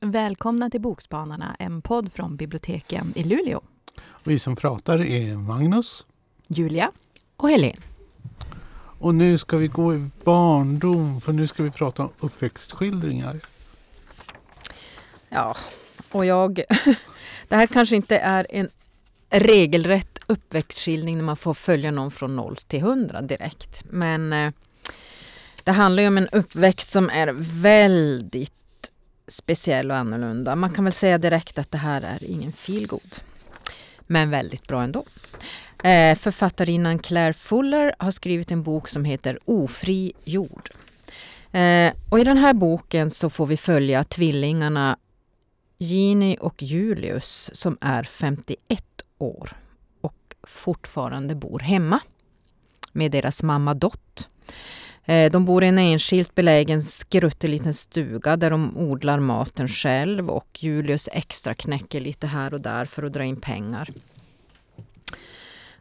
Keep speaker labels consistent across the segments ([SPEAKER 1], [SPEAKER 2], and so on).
[SPEAKER 1] Välkomna till Bokspanarna, en podd från biblioteken i Luleå.
[SPEAKER 2] Vi som pratar är Magnus,
[SPEAKER 1] Julia
[SPEAKER 3] och Helene.
[SPEAKER 2] Och nu ska vi gå i barndom, för nu ska vi prata om uppväxtskildringar.
[SPEAKER 3] Ja, och jag... Det här kanske inte är en regelrätt uppväxtskildring när man får följa någon från 0 till 100 direkt. Men eh, det handlar ju om en uppväxt som är väldigt speciell och annorlunda. Man kan väl säga direkt att det här är ingen feelgood. Men väldigt bra ändå. Eh, författarinnan Claire Fuller har skrivit en bok som heter Ofri jord. Eh, och i den här boken så får vi följa tvillingarna Gini och Julius som är 51 år och fortfarande bor hemma med deras mamma Dott. Eh, de bor i en enskilt belägen skruttig liten stuga där de odlar maten själv och Julius extra knäcker lite här och där för att dra in pengar.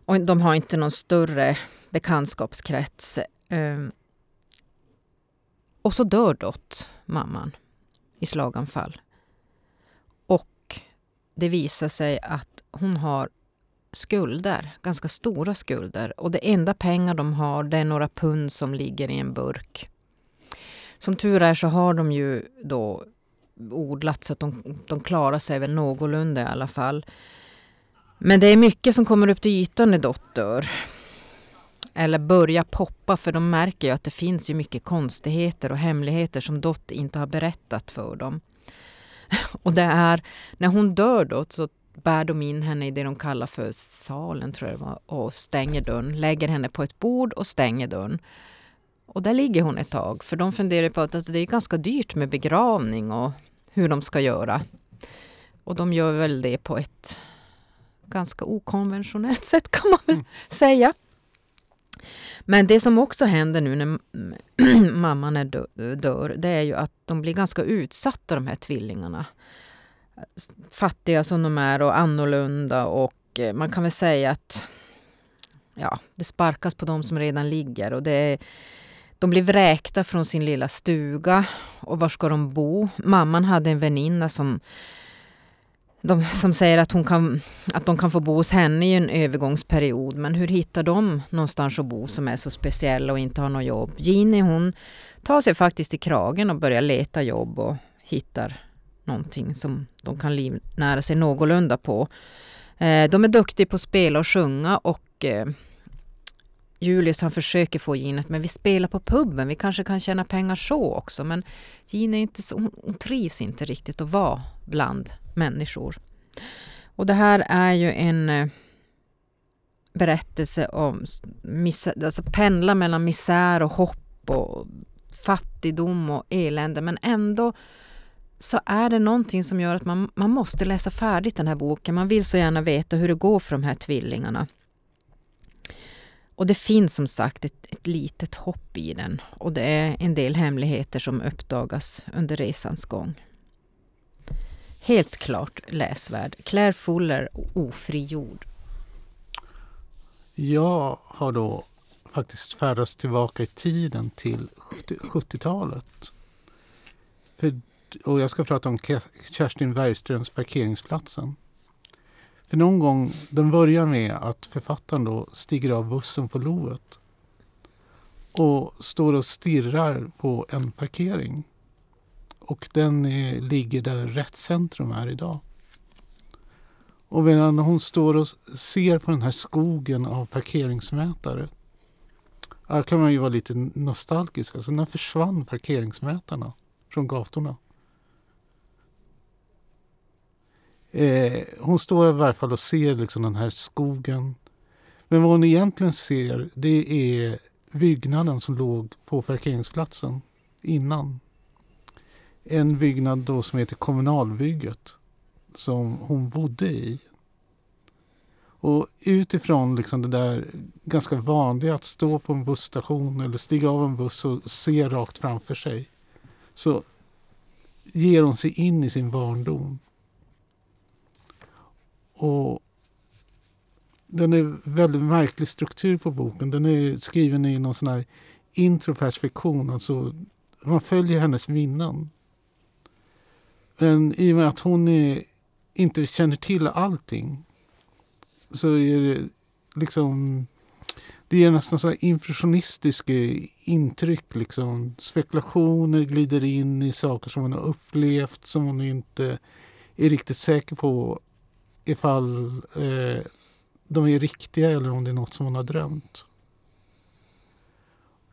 [SPEAKER 3] Och de har inte någon större bekantskapskrets. Ehm, och så dör Dott, mamman, i slaganfall. Det visar sig att hon har skulder, ganska stora skulder. Och det enda pengar de har det är några pund som ligger i en burk. Som tur är så har de ju då odlat så att de, de klarar sig väl någorlunda i alla fall. Men det är mycket som kommer upp till ytan när Dott dör. Eller börjar poppa för de märker ju att det finns ju mycket konstigheter och hemligheter som Dott inte har berättat för dem. Och det är när hon dör då så bär de in henne i det de kallar för salen, tror jag det var, och stänger dörren. Lägger henne på ett bord och stänger dörren. Och där ligger hon ett tag, för de funderar på att alltså, det är ganska dyrt med begravning och hur de ska göra. Och de gör väl det på ett ganska okonventionellt sätt kan man väl mm. säga. Men det som också händer nu när mamman är dör, det är ju att de blir ganska utsatta de här tvillingarna fattiga som de är och annorlunda och eh, man kan väl säga att ja, det sparkas på de som redan ligger och det är, de blir vräkta från sin lilla stuga och var ska de bo? Mamman hade en väninna som de, som säger att, hon kan, att de kan få bo hos henne i en övergångsperiod. Men hur hittar de någonstans att bo som är så speciella och inte har något jobb? Gini hon tar sig faktiskt i kragen och börjar leta jobb och hittar någonting som de kan livnära sig någorlunda på. Eh, de är duktiga på att spela och sjunga och eh, Julius han försöker få Gina att men vi spelar på puben, vi kanske kan tjäna pengar så också. Men Gina är inte så, hon trivs inte riktigt att vara bland människor. Och det här är ju en eh, berättelse om alltså pendla mellan misär och hopp och fattigdom och elände men ändå så är det någonting som gör att man, man måste läsa färdigt den här boken. Man vill så gärna veta hur det går för de här tvillingarna. Och det finns som sagt ett, ett litet hopp i den och det är en del hemligheter som uppdagas under resans gång. Helt klart läsvärd. Claire Fuller, Ofrigjord.
[SPEAKER 2] Jag har då faktiskt färdats tillbaka i tiden till 70-talet. Och jag ska prata om Kerstin Bergströms Parkeringsplatsen. För någon gång, den börjar med att författaren då stiger av bussen på Lovet och står och stirrar på en parkering. Och den är, ligger där Rättscentrum är idag. Och medan hon står och ser på den här skogen av parkeringsmätare. Här kan man ju vara lite nostalgisk. Alltså när försvann parkeringsmätarna från gatorna? Eh, hon står i varje fall och ser liksom den här skogen. Men vad hon egentligen ser det är byggnaden som låg på parkeringsplatsen innan. En byggnad då som heter kommunalbygget som hon bodde i. Och utifrån liksom det där ganska vanliga att stå på en busstation eller stiga av en buss och se rakt framför sig så ger hon sig in i sin barndom och den är väldigt märklig struktur på boken. Den är skriven i någon sån här introperspektion. Alltså, man följer hennes minnen. Men i och med att hon är, inte känner till allting så är det liksom det ger nästan så impressionistiska intryck. Liksom. Spekulationer glider in i saker som hon har upplevt som hon inte är riktigt säker på ifall eh, de är riktiga eller om det är något som hon har drömt.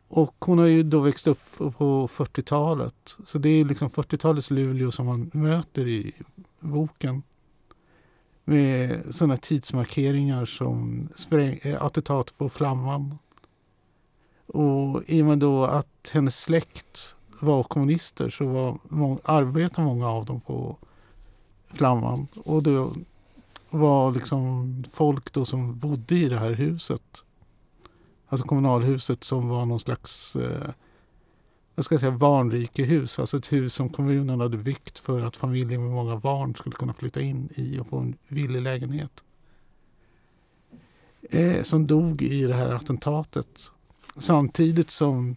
[SPEAKER 2] Och hon har ju då växt upp på 40-talet. Så det är liksom 40-talets Luleå som man möter i boken. Med sådana tidsmarkeringar som spräng, eh, attentat på Flamman. Och i och med då att hennes släkt var kommunister så var många, arbetade många av dem på Flamman. Och då var liksom folk då som bodde i det här huset. Alltså kommunalhuset som var någon slags eh, jag ska säga barnrikehus, alltså ett hus som kommunen hade byggt för att familjer med många barn skulle kunna flytta in i och få en villig lägenhet. Eh, som dog i det här attentatet. Samtidigt som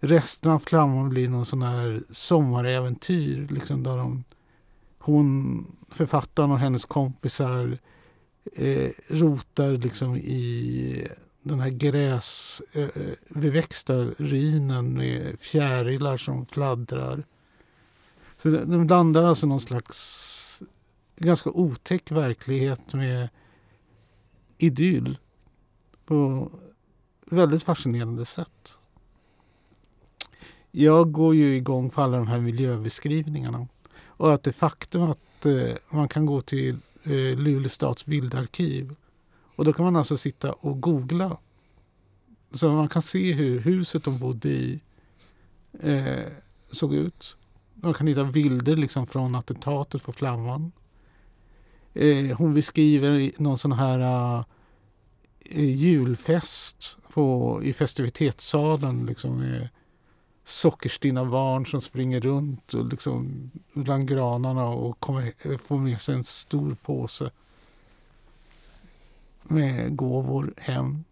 [SPEAKER 2] resten av Flamman blir någon sån här sommaräventyr. Liksom där de, hon, författaren och hennes kompisar eh, rotar liksom i den här gräsbeväxta eh, ruinen med fjärilar som fladdrar. Så de blandar alltså någon slags ganska otäck verklighet med idyll på väldigt fascinerande sätt. Jag går ju igång på alla de här miljöbeskrivningarna. Och att det faktum att eh, man kan gå till eh, Luleå stads vildarkiv och då kan man alltså sitta och googla. Så man kan se hur huset de bodde i eh, såg ut. Man kan hitta bilder liksom från attentatet på Flamman. Eh, hon beskriver någon sån här eh, julfest på, i festivitetssalen. Liksom, med sockerstinna barn som springer runt och liksom, bland granarna och kommer, får med sig en stor påse med gåvor hem.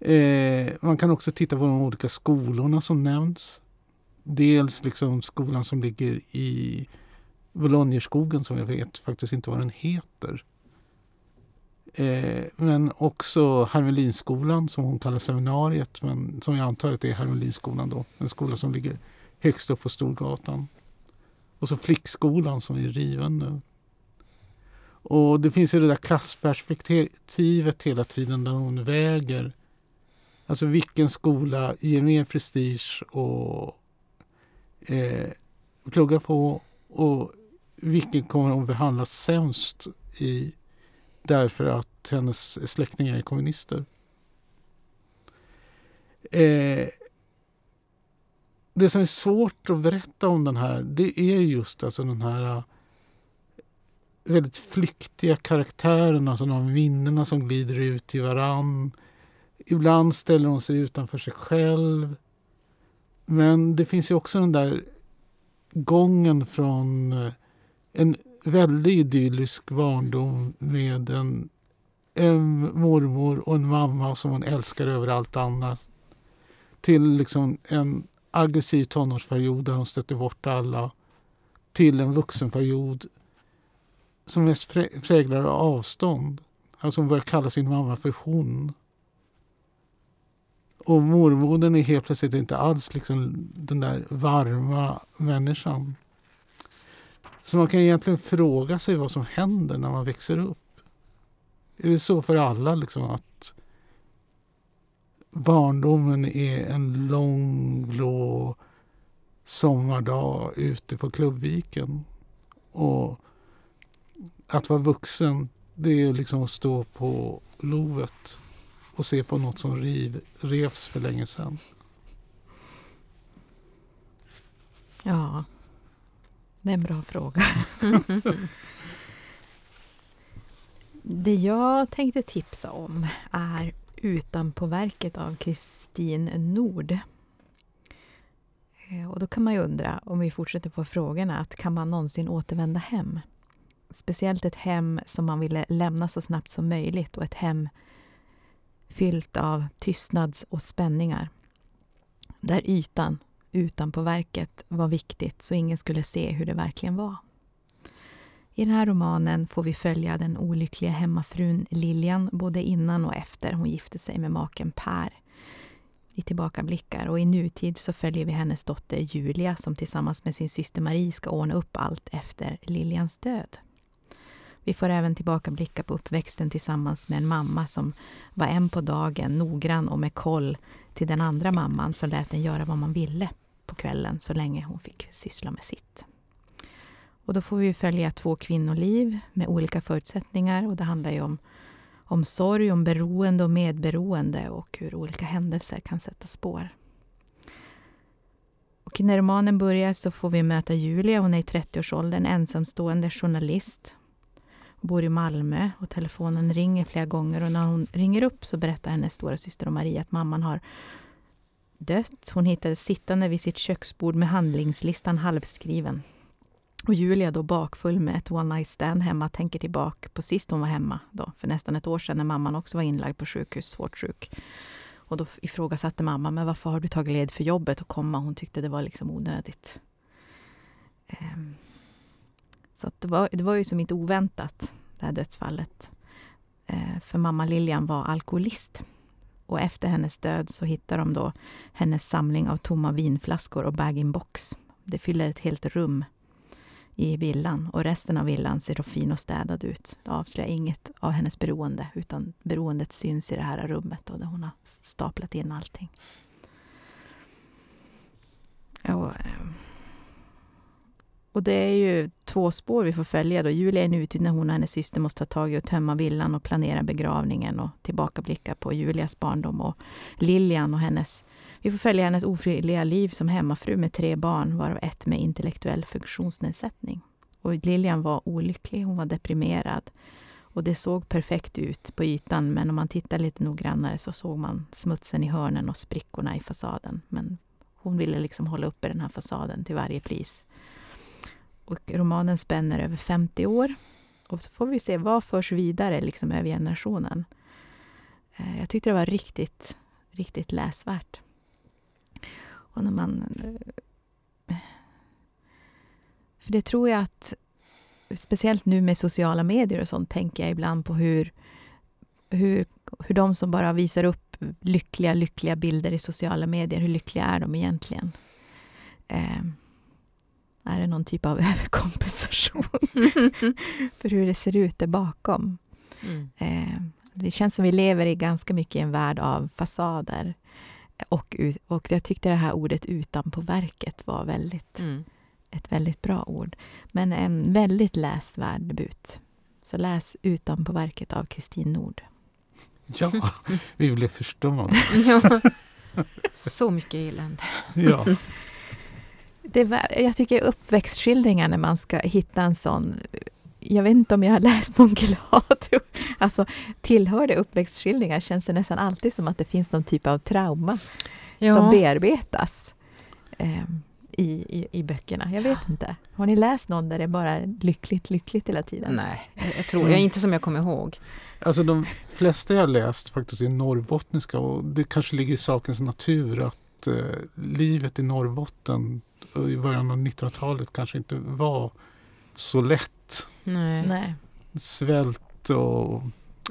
[SPEAKER 2] Eh, man kan också titta på de olika skolorna som nämns. Dels liksom skolan som ligger i Bolognerskogen som jag vet faktiskt inte vad den heter. Eh, men också Hermelinskolan som hon kallar seminariet men som jag antar att det är Hermelinskolan då. En skola som ligger högst upp på Storgatan. Och så flickskolan som är riven nu. Och det finns ju det där klassperspektivet hela tiden där hon väger. Alltså vilken skola ger mer prestige och eh, plugga på och vilken kommer hon behandlas sämst i därför att hennes släktingar är kommunister. Eh, det som är svårt att berätta om den här det är just alltså den här eh, väldigt flyktiga karaktärerna, alltså de minnena som glider ut i varann. Ibland ställer hon sig utanför sig själv. Men det finns ju också den där gången från eh, en väldigt idyllisk barndom med en, en mormor och en mamma som hon älskar över allt annat. Till liksom en aggressiv tonårsperiod där hon stöter bort alla. Till en vuxenperiod som mest präglar av avstånd. Alltså hon börjar kalla sin mamma för hon. Och mormodern är helt plötsligt inte alls liksom den där varma människan. Så man kan egentligen fråga sig vad som händer när man växer upp. Är det så för alla liksom att barndomen är en lång blå sommardag ute på Klubbviken och att vara vuxen, det är liksom att stå på lovet och se på något som riv, revs för länge sedan.
[SPEAKER 1] Ja, det är en bra fråga. det jag tänkte tipsa om är Utanpåverket av Kristin Nord. Eh, och då kan man ju undra, om vi fortsätter på frågorna, att kan man någonsin återvända hem? speciellt ett hem som man ville lämna så snabbt som möjligt och ett hem fyllt av tystnads och spänningar. Där ytan utanpå verket var viktigt så ingen skulle se hur det verkligen var. I den här romanen får vi följa den olyckliga hemmafrun Lilian både innan och efter hon gifte sig med maken Per i tillbakablickar och i nutid så följer vi hennes dotter Julia som tillsammans med sin syster Marie ska ordna upp allt efter Lilians död. Vi får även tillbakablicka på uppväxten tillsammans med en mamma som var en på dagen, noggrann och med koll till den andra mamman som lät den göra vad man ville på kvällen så länge hon fick syssla med sitt. Och då får vi följa två kvinnoliv med olika förutsättningar och det handlar ju om, om sorg, om beroende och medberoende och hur olika händelser kan sätta spår. Och när romanen börjar så får vi möta Julia. Hon är i 30-årsåldern, ensamstående journalist. Hon bor i Malmö och telefonen ringer flera gånger och när hon ringer upp så berättar hennes stora syster Maria att mamman har dött. Hon hittades sittande vid sitt köksbord med handlingslistan halvskriven. Och Julia då bakfull med ett one night stand hemma tänker tillbaka på sist hon var hemma då, för nästan ett år sedan när mamman också var inlagd på sjukhus, svårt sjuk. Och då ifrågasatte mamma, men varför har du tagit led för jobbet och komma? Hon tyckte det var liksom onödigt. Ehm, så det, var, det var ju som inte oväntat, det här dödsfallet. Ehm, för mamma Lilian var alkoholist. Och efter hennes död så hittar de då hennes samling av tomma vinflaskor och bag-in-box. Det fyller ett helt rum i villan och resten av villan ser då fin och städad ut. Det avslöjar inget av hennes beroende utan beroendet syns i det här rummet då, där hon har staplat in allting. Och, eh, och det är ju två spår vi får följa. Då. Julia är nutid när hon och hennes syster måste ta tag i att tömma villan och planera begravningen och tillbakablicka på Julias barndom och Lilian och hennes vi får följa hennes ofrivilliga liv som hemmafru med tre barn, varav ett med intellektuell funktionsnedsättning. Och Lilian var olycklig, hon var deprimerad. Och det såg perfekt ut på ytan, men om man tittar lite noggrannare så såg man smutsen i hörnen och sprickorna i fasaden. Men hon ville liksom hålla uppe den här fasaden till varje pris. Och romanen spänner över 50 år. Och så får vi se vad förs vidare liksom över generationen. Eh, jag tyckte det var riktigt, riktigt läsvärt. Och när man... Eh, för det tror jag att, speciellt nu med sociala medier och sånt, tänker jag ibland på hur, hur, hur de som bara visar upp lyckliga, lyckliga bilder i sociala medier, hur lyckliga är de egentligen? Eh, är det någon typ av överkompensation för hur det ser ut där bakom? Mm. Eh, det känns som vi lever i ganska mycket i en värld av fasader. Och, och jag tyckte det här ordet utanpå verket var väldigt, mm. ett väldigt bra ord. Men en väldigt läsvärd debut. Så läs Utanpå verket av Kristin Nord.
[SPEAKER 2] Ja, vi blev förstående.
[SPEAKER 3] ja, så mycket elände.
[SPEAKER 2] ja.
[SPEAKER 1] Det var, jag tycker uppväxtskildringar när man ska hitta en sån jag vet inte om jag har läst någon glad. Alltså, tillhör det uppväxtskildringar känns det nästan alltid som att det finns någon typ av trauma ja. som bearbetas eh, i, i, i böckerna. Jag vet inte. Har ni läst någon där det bara är lyckligt, lyckligt hela tiden?
[SPEAKER 3] Nej, jag tror jag inte som jag kommer ihåg.
[SPEAKER 2] Alltså de flesta jag läst faktiskt är norrbottniska och det kanske ligger i sakens natur att eh, livet i Norrbotten i början av 1900-talet kanske inte var så lätt
[SPEAKER 3] Nej. Nej.
[SPEAKER 2] Svält och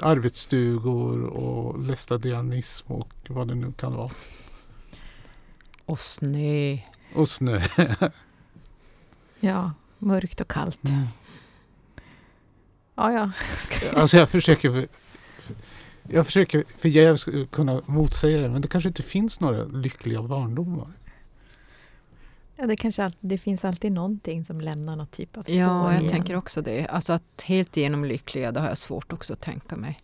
[SPEAKER 2] arbetsstugor och lästadianism och vad det nu kan vara.
[SPEAKER 3] Och snö.
[SPEAKER 2] Och snö.
[SPEAKER 1] ja, mörkt och kallt. Mm. Ja, ja.
[SPEAKER 2] alltså jag försöker jag försöker förgäves kunna motsäga det, men det kanske inte finns några lyckliga barndomar.
[SPEAKER 1] Ja, det, kanske alltid, det finns alltid någonting som lämnar något typ av spår.
[SPEAKER 3] Ja, jag igen. tänker också det. Alltså att helt igenom lyckliga, det har jag svårt också att tänka mig.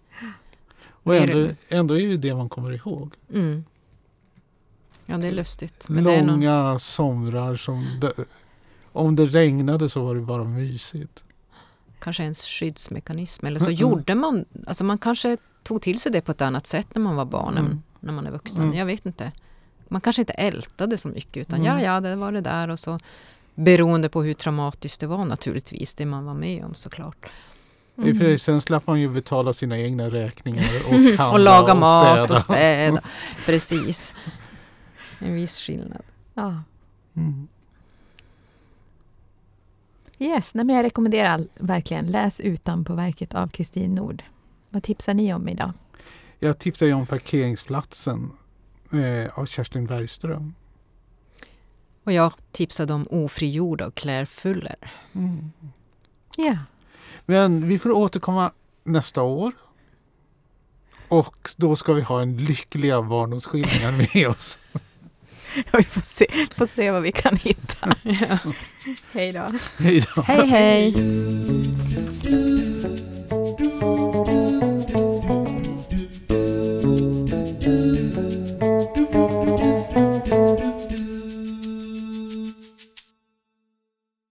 [SPEAKER 2] Och ändå, ändå är det det man kommer ihåg.
[SPEAKER 3] Mm. Ja, det är lustigt.
[SPEAKER 2] Men Långa det någon... somrar som... Det, om det regnade så var det bara mysigt.
[SPEAKER 3] Kanske ens skyddsmekanism. Eller så mm. gjorde man... Alltså man kanske tog till sig det på ett annat sätt när man var barn mm. än när man är vuxen. Mm. Jag vet inte man kanske inte ältade så mycket utan mm. ja, ja, det var det där och så Beroende på hur traumatiskt det var naturligtvis, det man var med om såklart.
[SPEAKER 2] Sig, sen slapp man ju betala sina egna räkningar och handla
[SPEAKER 3] och laga
[SPEAKER 2] och
[SPEAKER 3] mat
[SPEAKER 2] städa.
[SPEAKER 3] och städa. Precis. En viss skillnad.
[SPEAKER 1] Ja.
[SPEAKER 2] Mm.
[SPEAKER 1] Yes, nej, men jag rekommenderar verkligen läs utan på verket av Kristin Nord. Vad tipsar ni om idag?
[SPEAKER 2] Jag tipsar ju om Parkeringsplatsen av Kerstin Bergström.
[SPEAKER 3] Och jag tipsade om Ofrigjord av Claire Fuller.
[SPEAKER 2] Mm.
[SPEAKER 1] Ja,
[SPEAKER 2] Men vi får återkomma nästa år. Och då ska vi ha en lyckliga barndomsskildringar med oss.
[SPEAKER 1] vi får se, får se vad vi kan hitta. Hej då.
[SPEAKER 2] Hej då!
[SPEAKER 3] Hej hej!